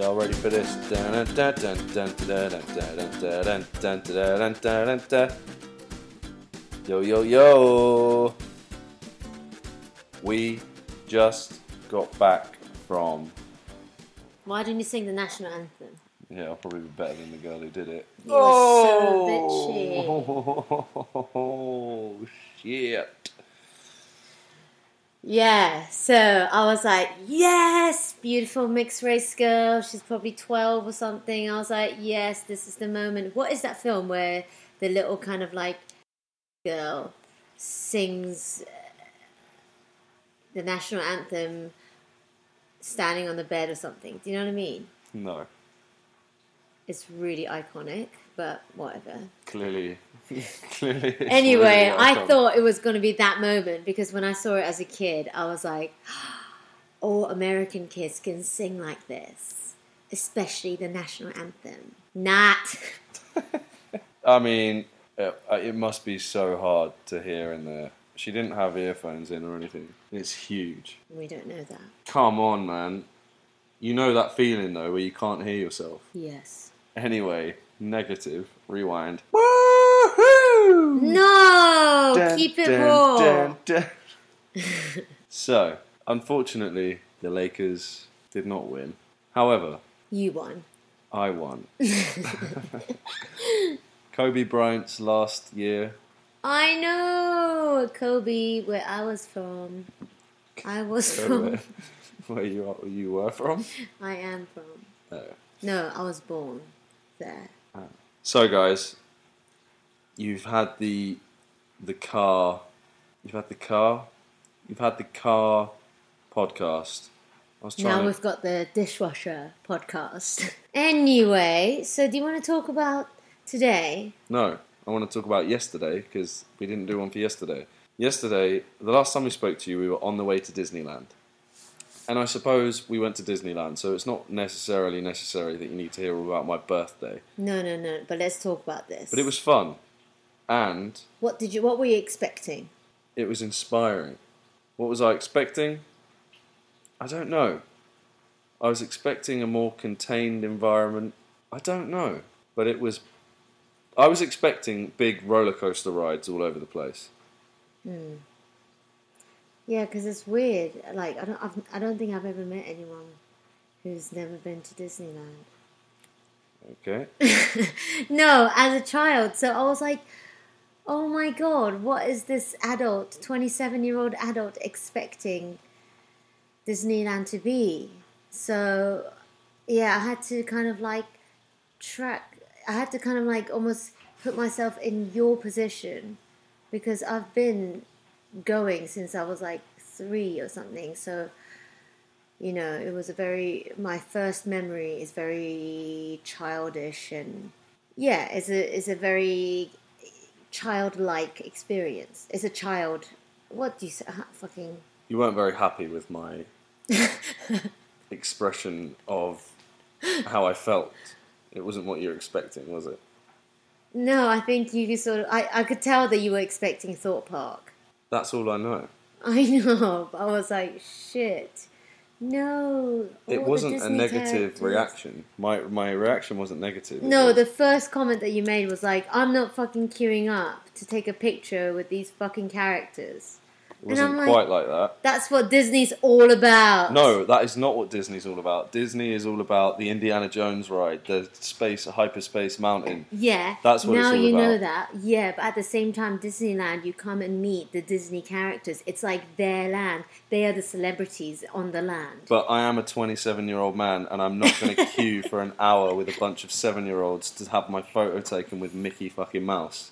Y'all ready for this? Yo, yo, yo! We just got back from. Why didn't you sing the national anthem? Yeah, I'll probably be better than the girl who did it. You oh, so bitchy. oh shit! Yeah, so I was like, yes, beautiful mixed race girl. She's probably 12 or something. I was like, yes, this is the moment. What is that film where the little kind of like girl sings uh, the national anthem standing on the bed or something? Do you know what I mean? No, It's really iconic, but whatever. clearly. clearly Anyway, I thought it was going to be that moment because when I saw it as a kid, I was like, all American kids can sing like this, especially the national anthem. Not. I mean, it, it must be so hard to hear in there. She didn't have earphones in or anything. It's huge. We don't know that. Come on, man. You know that feeling though, where you can't hear yourself. Yes. Anyway, negative. Rewind. Woohoo! No! Dun, keep it dun, raw. dun, dun. so, unfortunately, the Lakers did not win. However, You won. I won. Kobe Bryant's last year I know! Kobe, where I was from. I was from. where, where you are, you were from. I am from. Oh. No, I was born there. So, guys, you've had the the car, you've had the car, you've had the car podcast. I was trying. Now to- we've got the dishwasher podcast. anyway, so do you want to talk about today? No, I want to talk about yesterday because we didn't do one for yesterday. Yesterday, the last time we spoke to you, we were on the way to Disneyland. And I suppose we went to Disneyland, so it's not necessarily necessary that you need to hear all about my birthday. No, no, no. But let's talk about this. But it was fun. And What did you? What were you expecting? it was inspiring. What was I expecting? I don't know. I was expecting a more contained environment. I don't know. But it was. I was expecting big roller coaster rides all over the place. Hmm. Yeah, because it's weird. Like I don't, I've, I don't think I've ever met anyone who's never been to Disneyland. Okay. No, as a child. So I was like, oh my god, what is this adult, 27 year old adult expecting Disneyland to be? So, yeah, I had to kind of like track, I had to kind of like almost put myself in your position because I've been going since I was like three or something. So, you know, it was a very, my first memory is very childish and yeah, it's a it's a very childlike experience. It's a child. What do you say? uh, Fucking You weren't very happy with my expression of how I felt. It wasn't what you were expecting, was it? no. I think you sort of. I I could tell that you were expecting Thought Park. That's all I know. I know. But I was like, shit. No. It wasn't a negative characters. reaction. My my reaction wasn't negative. No, was- the first comment that you made was like, "I'm not fucking queuing up to take a picture with these fucking characters." It wasn't like- quite like that. That's what Disney's all about. No, that is not what Disney's all about. Disney is all about the Indiana Jones ride, the space hyperspace mountain. Yeah. That's what it's now all you know that. Yeah, but at the same time, Disneyland, you come and meet the Disney characters. It's like their land. They are the celebrities on the land. But I am a 27 year old man, and I'm not going to queue for an hour with a bunch of seven year olds to have my photo taken with Mickey fucking Mouse.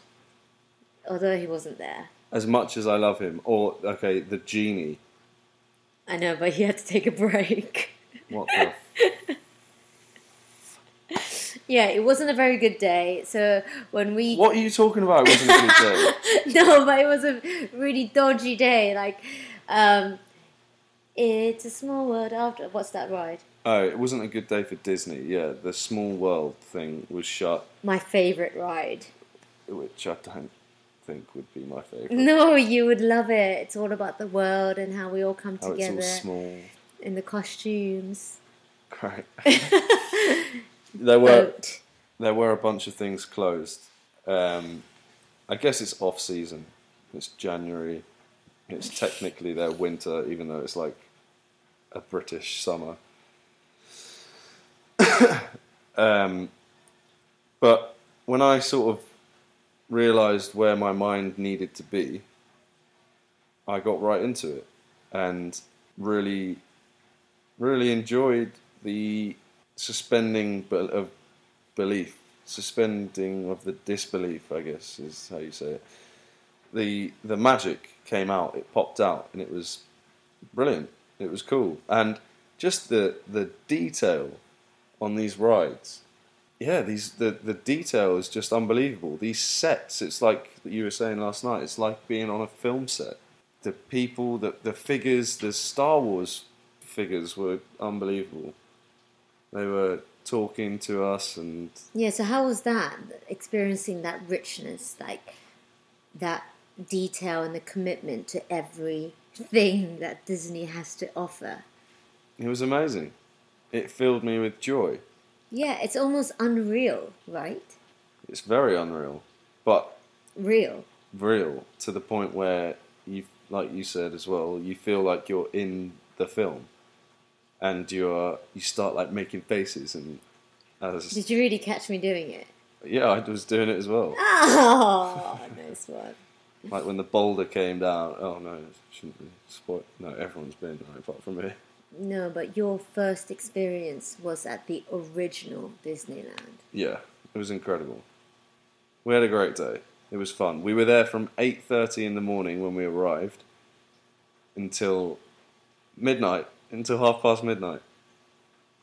Although he wasn't there. As much as I love him, or okay, the genie. I know, but he had to take a break. What the? yeah, it wasn't a very good day. So when we what are you talking about? It wasn't a good day. no, but it was a really dodgy day. Like, um, it's a small world after. What's that ride? Oh, it wasn't a good day for Disney. Yeah, the Small World thing was shut, My favorite ride. which I don't think would be my favourite. No, you would love it. It's all about the world and how we all come it's together all small. in the costumes. Great. there were Boat. there were a bunch of things closed. Um, I guess it's off season. It's January. It's technically their winter, even though it's like a British summer. um, but when I sort of realised where my mind needed to be, I got right into it and really, really enjoyed the suspending of belief, suspending of the disbelief. I guess is how you say it. The the magic came out. It popped out, and it was brilliant. It was cool, and just the the detail on these rides. Yeah, these the the detail is just unbelievable. These sets, it's like you were saying last night. It's like being on a film set. The people, the the figures, the Star Wars figures were unbelievable. They were talking to us, and Yeah, so how was that? Experiencing that richness, like that detail and the commitment to everything that Disney has to offer. it was amazing. It filled me with joy. Yeah, it's almost unreal, right? It's very unreal, but Real. real to the point where you, like you said as well, you feel like you're in the film, and you're you start like making faces and. As, Did you really catch me doing it? yeah, I was doing it as well. Oh, nice one. Like when the boulder came down. Oh no, shouldn't be spoil. No, everyone's been right, apart from me. No, but your first experience was at the original Disneyland. Yeah, it was incredible. We had a great day. It was fun. We were there from eight thirty in the morning when we arrived until midnight, until half past midnight.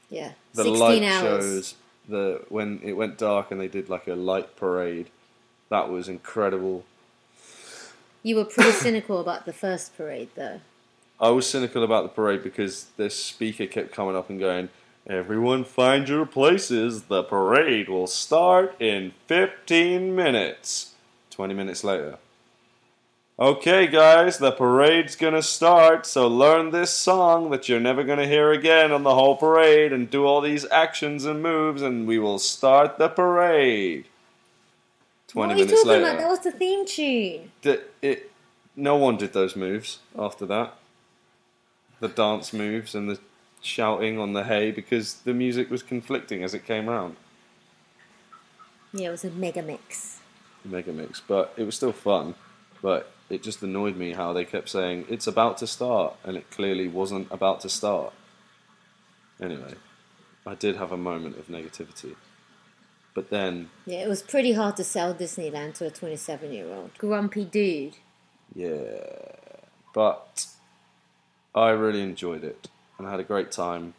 Yeah, The 16 light hours. shows, the when it went dark and they did like a light parade. That was incredible. You were pretty cynical about the first parade, though. I was cynical about the parade because this speaker kept coming up and going, Everyone find your places. The parade will start in 15 minutes. 20 minutes later. Okay, guys, the parade's gonna start, so learn this song that you're never gonna hear again on the whole parade and do all these actions and moves, and we will start the parade. 20 what are you talking later. about? That was the theme tune. The- it, no one did those moves after that. The dance moves and the shouting on the hay because the music was conflicting as it came round. Yeah, it was a mega mix. Mega mix, but it was still fun. But it just annoyed me how they kept saying it's about to start, and it clearly wasn't about to start. Anyway, I did have a moment of negativity, but then Yeah, it was pretty hard to sell Disneyland to a 27 year old. Grumpy dude. Yeah, but I really enjoyed it and I had a great time.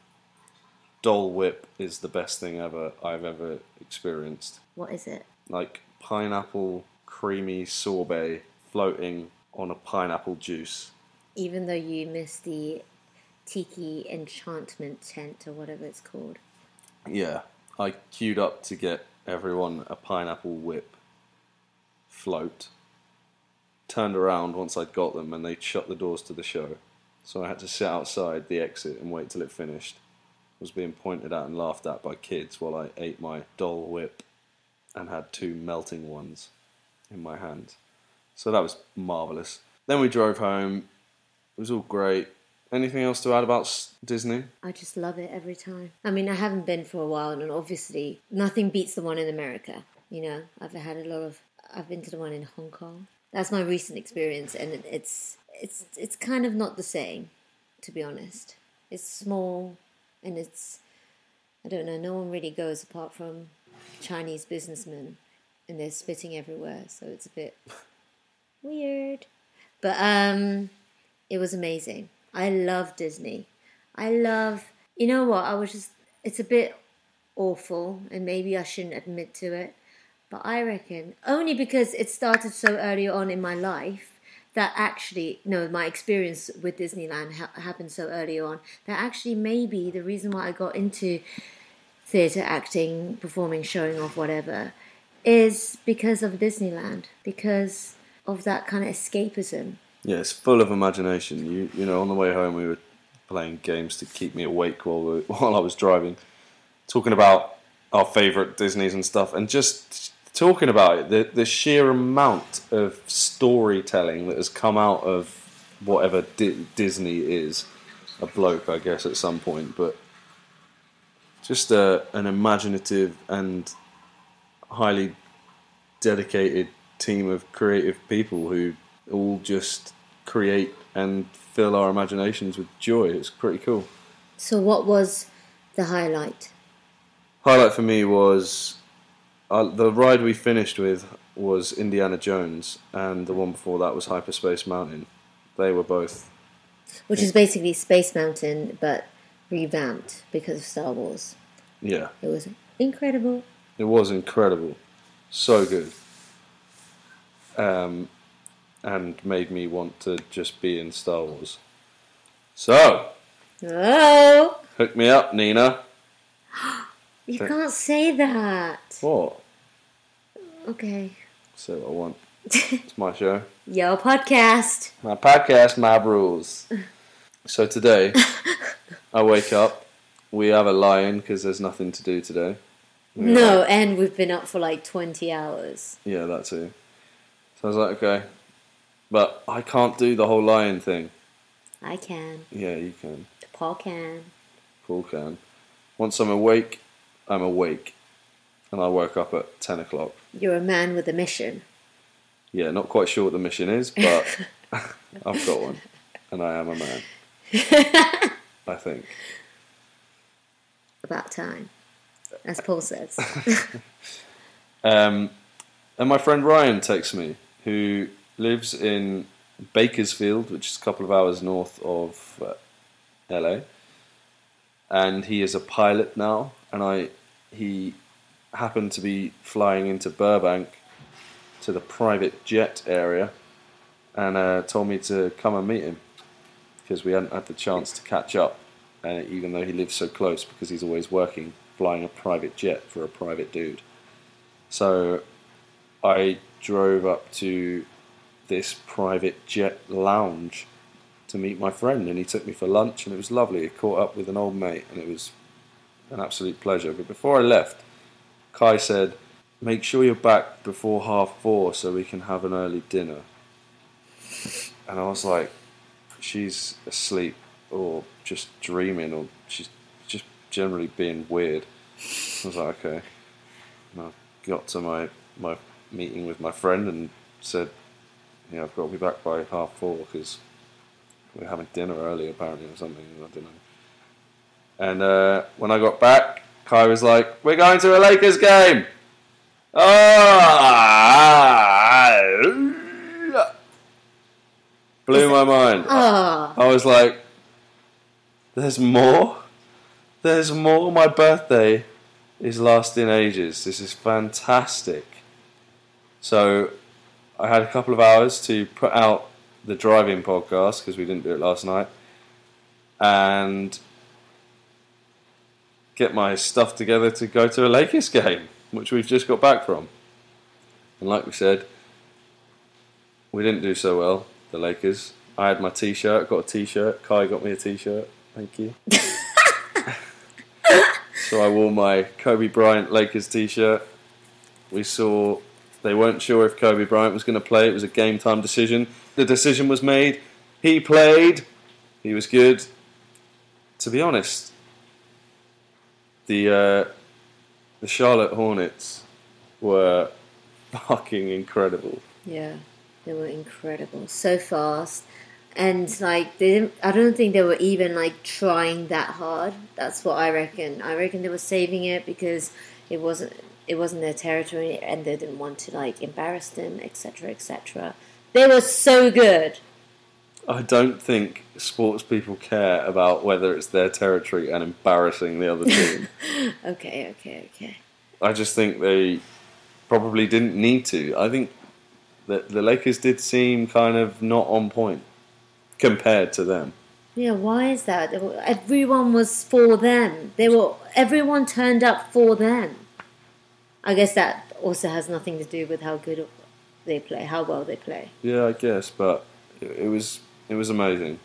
Dole Whip is the best thing ever I've ever experienced. What is it? Like pineapple creamy sorbet floating on a pineapple juice. Even though you missed the Tiki Enchantment tent or whatever it's called. Yeah, I queued up to get everyone a pineapple whip float. Turned around once I'd got them and they'd shut the doors to the show. So I had to sit outside the exit and wait till it finished. was being pointed at and laughed at by kids while I ate my Dole Whip and had two melting ones in my hand. So that was marvellous. Then we drove home It was all great. Anything else to add about Disney? I just love it every time. I mean, I haven't been for a while, and obviously, nothing beats the one in America. You know, I've had a lot of. I've been to the one in Hong Kong. That's my recent experience, and it's it's it's kind of not the same, to be honest. It's small, and it's I don't know. No one really goes apart from Chinese businessmen, and they're spitting everywhere, so it's a bit weird. But um, it was amazing. I love Disney. I love, you know what? I was just, it's a bit awful, and maybe I shouldn't admit to it, but I reckon only because it started so early on in my life that actually, no, my experience with Disneyland ha- happened so early on that actually maybe the reason why I got into theatre, acting, performing, showing off, whatever, is because of Disneyland, because of that kind of escapism. Yeah, it's full of imagination. You you know, on the way home we were playing games to keep me awake while we, while I was driving, talking about our favourite Disney's and stuff, and just talking about it. The the sheer amount of storytelling that has come out of whatever Di- Disney is, a bloke, I guess, at some point, but just a, an imaginative and highly dedicated team of creative people who all just create and fill our imaginations with joy. It's pretty cool. So, what was the highlight? Highlight for me was uh, the ride we finished with was Indiana Jones, and the one before that was Hyperspace Mountain. They were both Which is basically Space Mountain, but revamped because of Star Wars. yeah. It was incredible. It was incredible, so good, um, and made me want to just be in Star Wars. So Oh, hook me up, Nina. you can't say that. What? Okay. Say what I want. It's my show. Yo, podcast. My podcast, my rules. So today, I wake up. We have a lion because there's nothing to do today. We No, and we've been up for like 20 hours. yeah, that too. So I was like, okay, but I can't do the whole lion thing. I can. Yeah, you can. Paul can. Paul can. Once I'm awake, I'm awake, and I woke up at ten o'clock. You're a man with a mission. Yeah, not quite sure what the mission is, but I've got one, and I am a man. I think. About time. As Paul says. Um, and my friend Ryan texts me, who lives in Bakersfield, which is a couple of hours north of uh, LA, and he is a pilot now. And I, he happened to be flying into Burbank to the private jet area, and uh, told me to come and meet him because we hadn't had the chance to catch up. And even though he lives so close, because he's always working flying a private jet for a private dude. So I drove up to this private jet lounge to meet my friend, and he took me for lunch, and it was lovely. I caught up with an old mate, and it was an absolute pleasure. But before I left, Kae said, Make sure you're back before half four so we can have an early dinner. And I was like, She's asleep, or just dreaming, or she's just generally being weird. I was like, Okay. And I got to my, my meeting with my friend and said, yeah, I've got to be back by half four because we're having dinner early apparently or something. I don't know. And uh, when I got back, Kae was like, "We're going to a Lakers game." Ah! Blew my mind. Oh, I was like, "There's more. There's more. My birthday is lasting ages. This is fantastic." So I had a couple of hours to put out the driving podcast because we didn't do it last night, and get my stuff together to go to a Lakers game, which we've just got back from. And like we said, we didn't do so well. The Lakers. I had my T-shirt. Got a T-shirt. Kae got me a T-shirt. Thank you. so I wore my Kobe Bryant Lakers T-shirt. We saw they weren't sure if Kobe Bryant was going to play. It was a game time decision. The decision was made. He played. He was good. To be honest, the uh, the Charlotte Hornets were fucking incredible. Yeah, they were incredible, so fast, and like they didn't, I don't think they were even like trying that hard. That's what I reckon. I reckon they were saving it because it wasn't it wasn't their territory, and they didn't want to like embarrass them, etc., etc. They were so good. I don't think sports people care about whether it's their territory and embarrassing the other team. Okay, okay, okay. I just think they probably didn't need to. I think that the Lakers did seem kind of not on point compared to them. Yeah, why is that? Everyone was for them. They were everyone turned up for them. I guess that also has nothing to do with how good they play, how well they play. Yeah, I guess, but it, was it was amazing,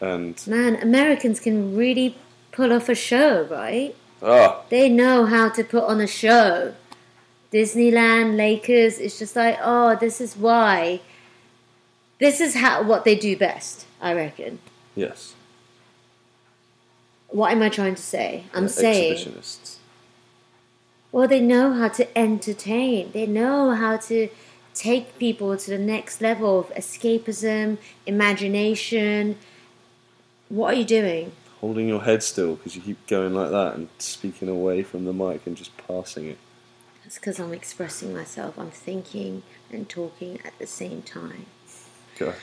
and Man, Americans can really pull off a show, right? ah, They know how to put on a show. Disneyland, Lakers, it's just like, oh, this is why. This is how what they do best, I reckon. yes, What am I trying to say? I'm saying exhibitionists. Well, they know how to entertain. They know how to take people to the next level of escapism, imagination. What are you doing? holding your head still because you keep going like that and speaking away from the mic and just passing it. It's because I'm expressing myself. I'm thinking and talking at the same time. Okay.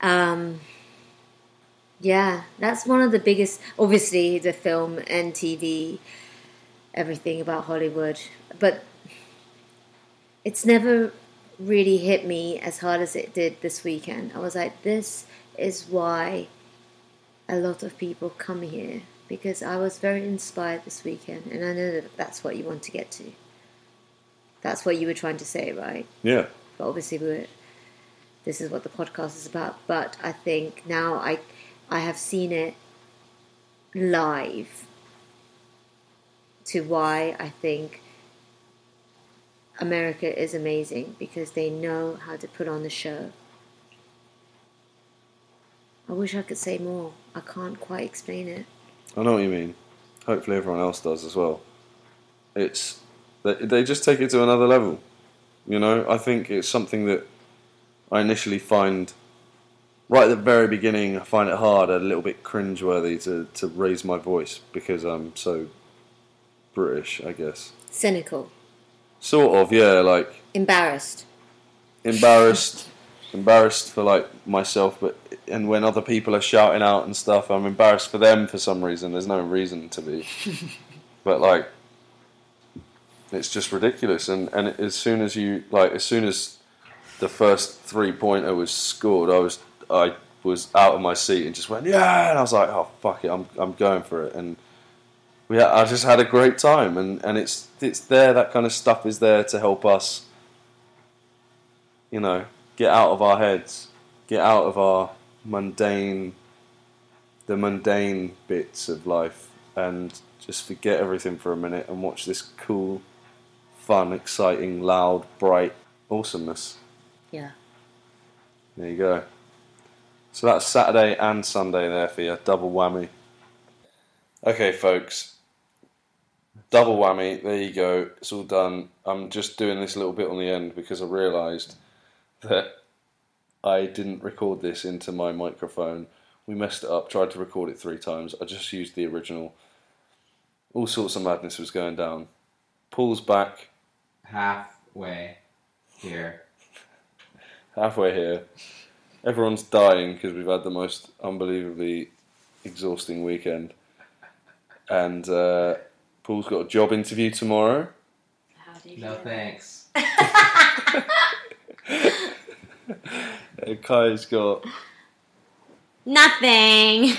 Um, yeah, that's one of the biggest. Obviously, the film and TV, everything about Hollywood, but it's never really hit me as hard as it did this weekend. I was like, this is why a lot of people come here because I was very inspired this weekend, and I know that that's what you want to get to. That's what you were trying to say, right? Yeah. but obviously we're this is what the podcast is about but i think now i i have seen it live to why i think america is amazing because they know how to put on the show i wish i could say more i can't quite explain it I know what you mean. Hopefully, everyone else does as well. It's they, they just take it to another level. You know, I think it's something that I initially find right at the very beginning. I find it hard, a little bit cringeworthy to to raise my voice because I'm so British, I guess. cynical Sort of, yeah, like embarrassed. embarrassed embarrassed for like myself but and when other people are shouting out and stuff i'm embarrassed for them for some reason. There's no reason to be. But like it's just ridiculous. And and as soon as you like as soon as the first three pointer was scored i was i was out of my seat and just went yeah! And i was like oh fuck it. I'm i'm going for it. And we I just had a great time and and it's it's there that kind of stuff is there to help us you know, get out of our heads, get out of our mundane, the mundane bits of life, and just forget everything for a minute and watch this cool, fun, exciting, loud, bright awesomeness. yeah There you go. So that's Saturday and Sunday there for you, double whammy. Okay, folks. Double whammy, there you go. It's all done. I'm just doing this little bit on the end because I realised that I didn't record this into my microphone. We messed it up, tried to record it three times. I just used the original. All sorts of madness was going down. Paul's back, halfway here. halfway here. Everyone's dying because we've had the most unbelievably exhausting weekend. And uh, Paul's got a job interview tomorrow. how do you No thanks. And Kae's got, nothing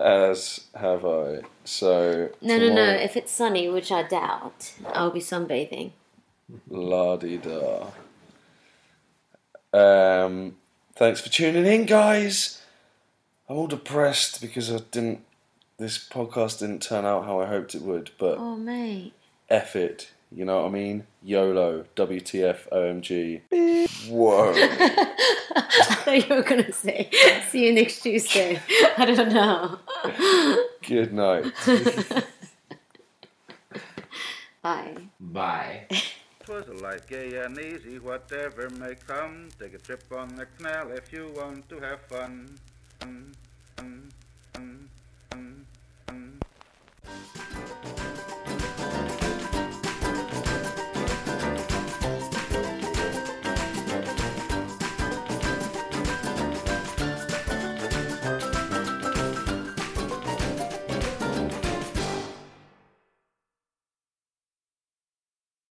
as have I. So No, no, no. If it's sunny, which I doubt, I'll be sunbathing. La di da. Um, thanks for tuning in, guys. I'm all depressed because I didn't. This podcast didn't turn out how I hoped it would, but Oh, mate. F it. You know what I mean? YOLO, WTF, OMG. Whoa. I thought you were going to say, see you next Tuesday. I don't know. Good night. Bye. Bye. Twas a light, gay and easy, whatever may come. Take a trip on the canal if you want to have fun. Fun, fun, fun,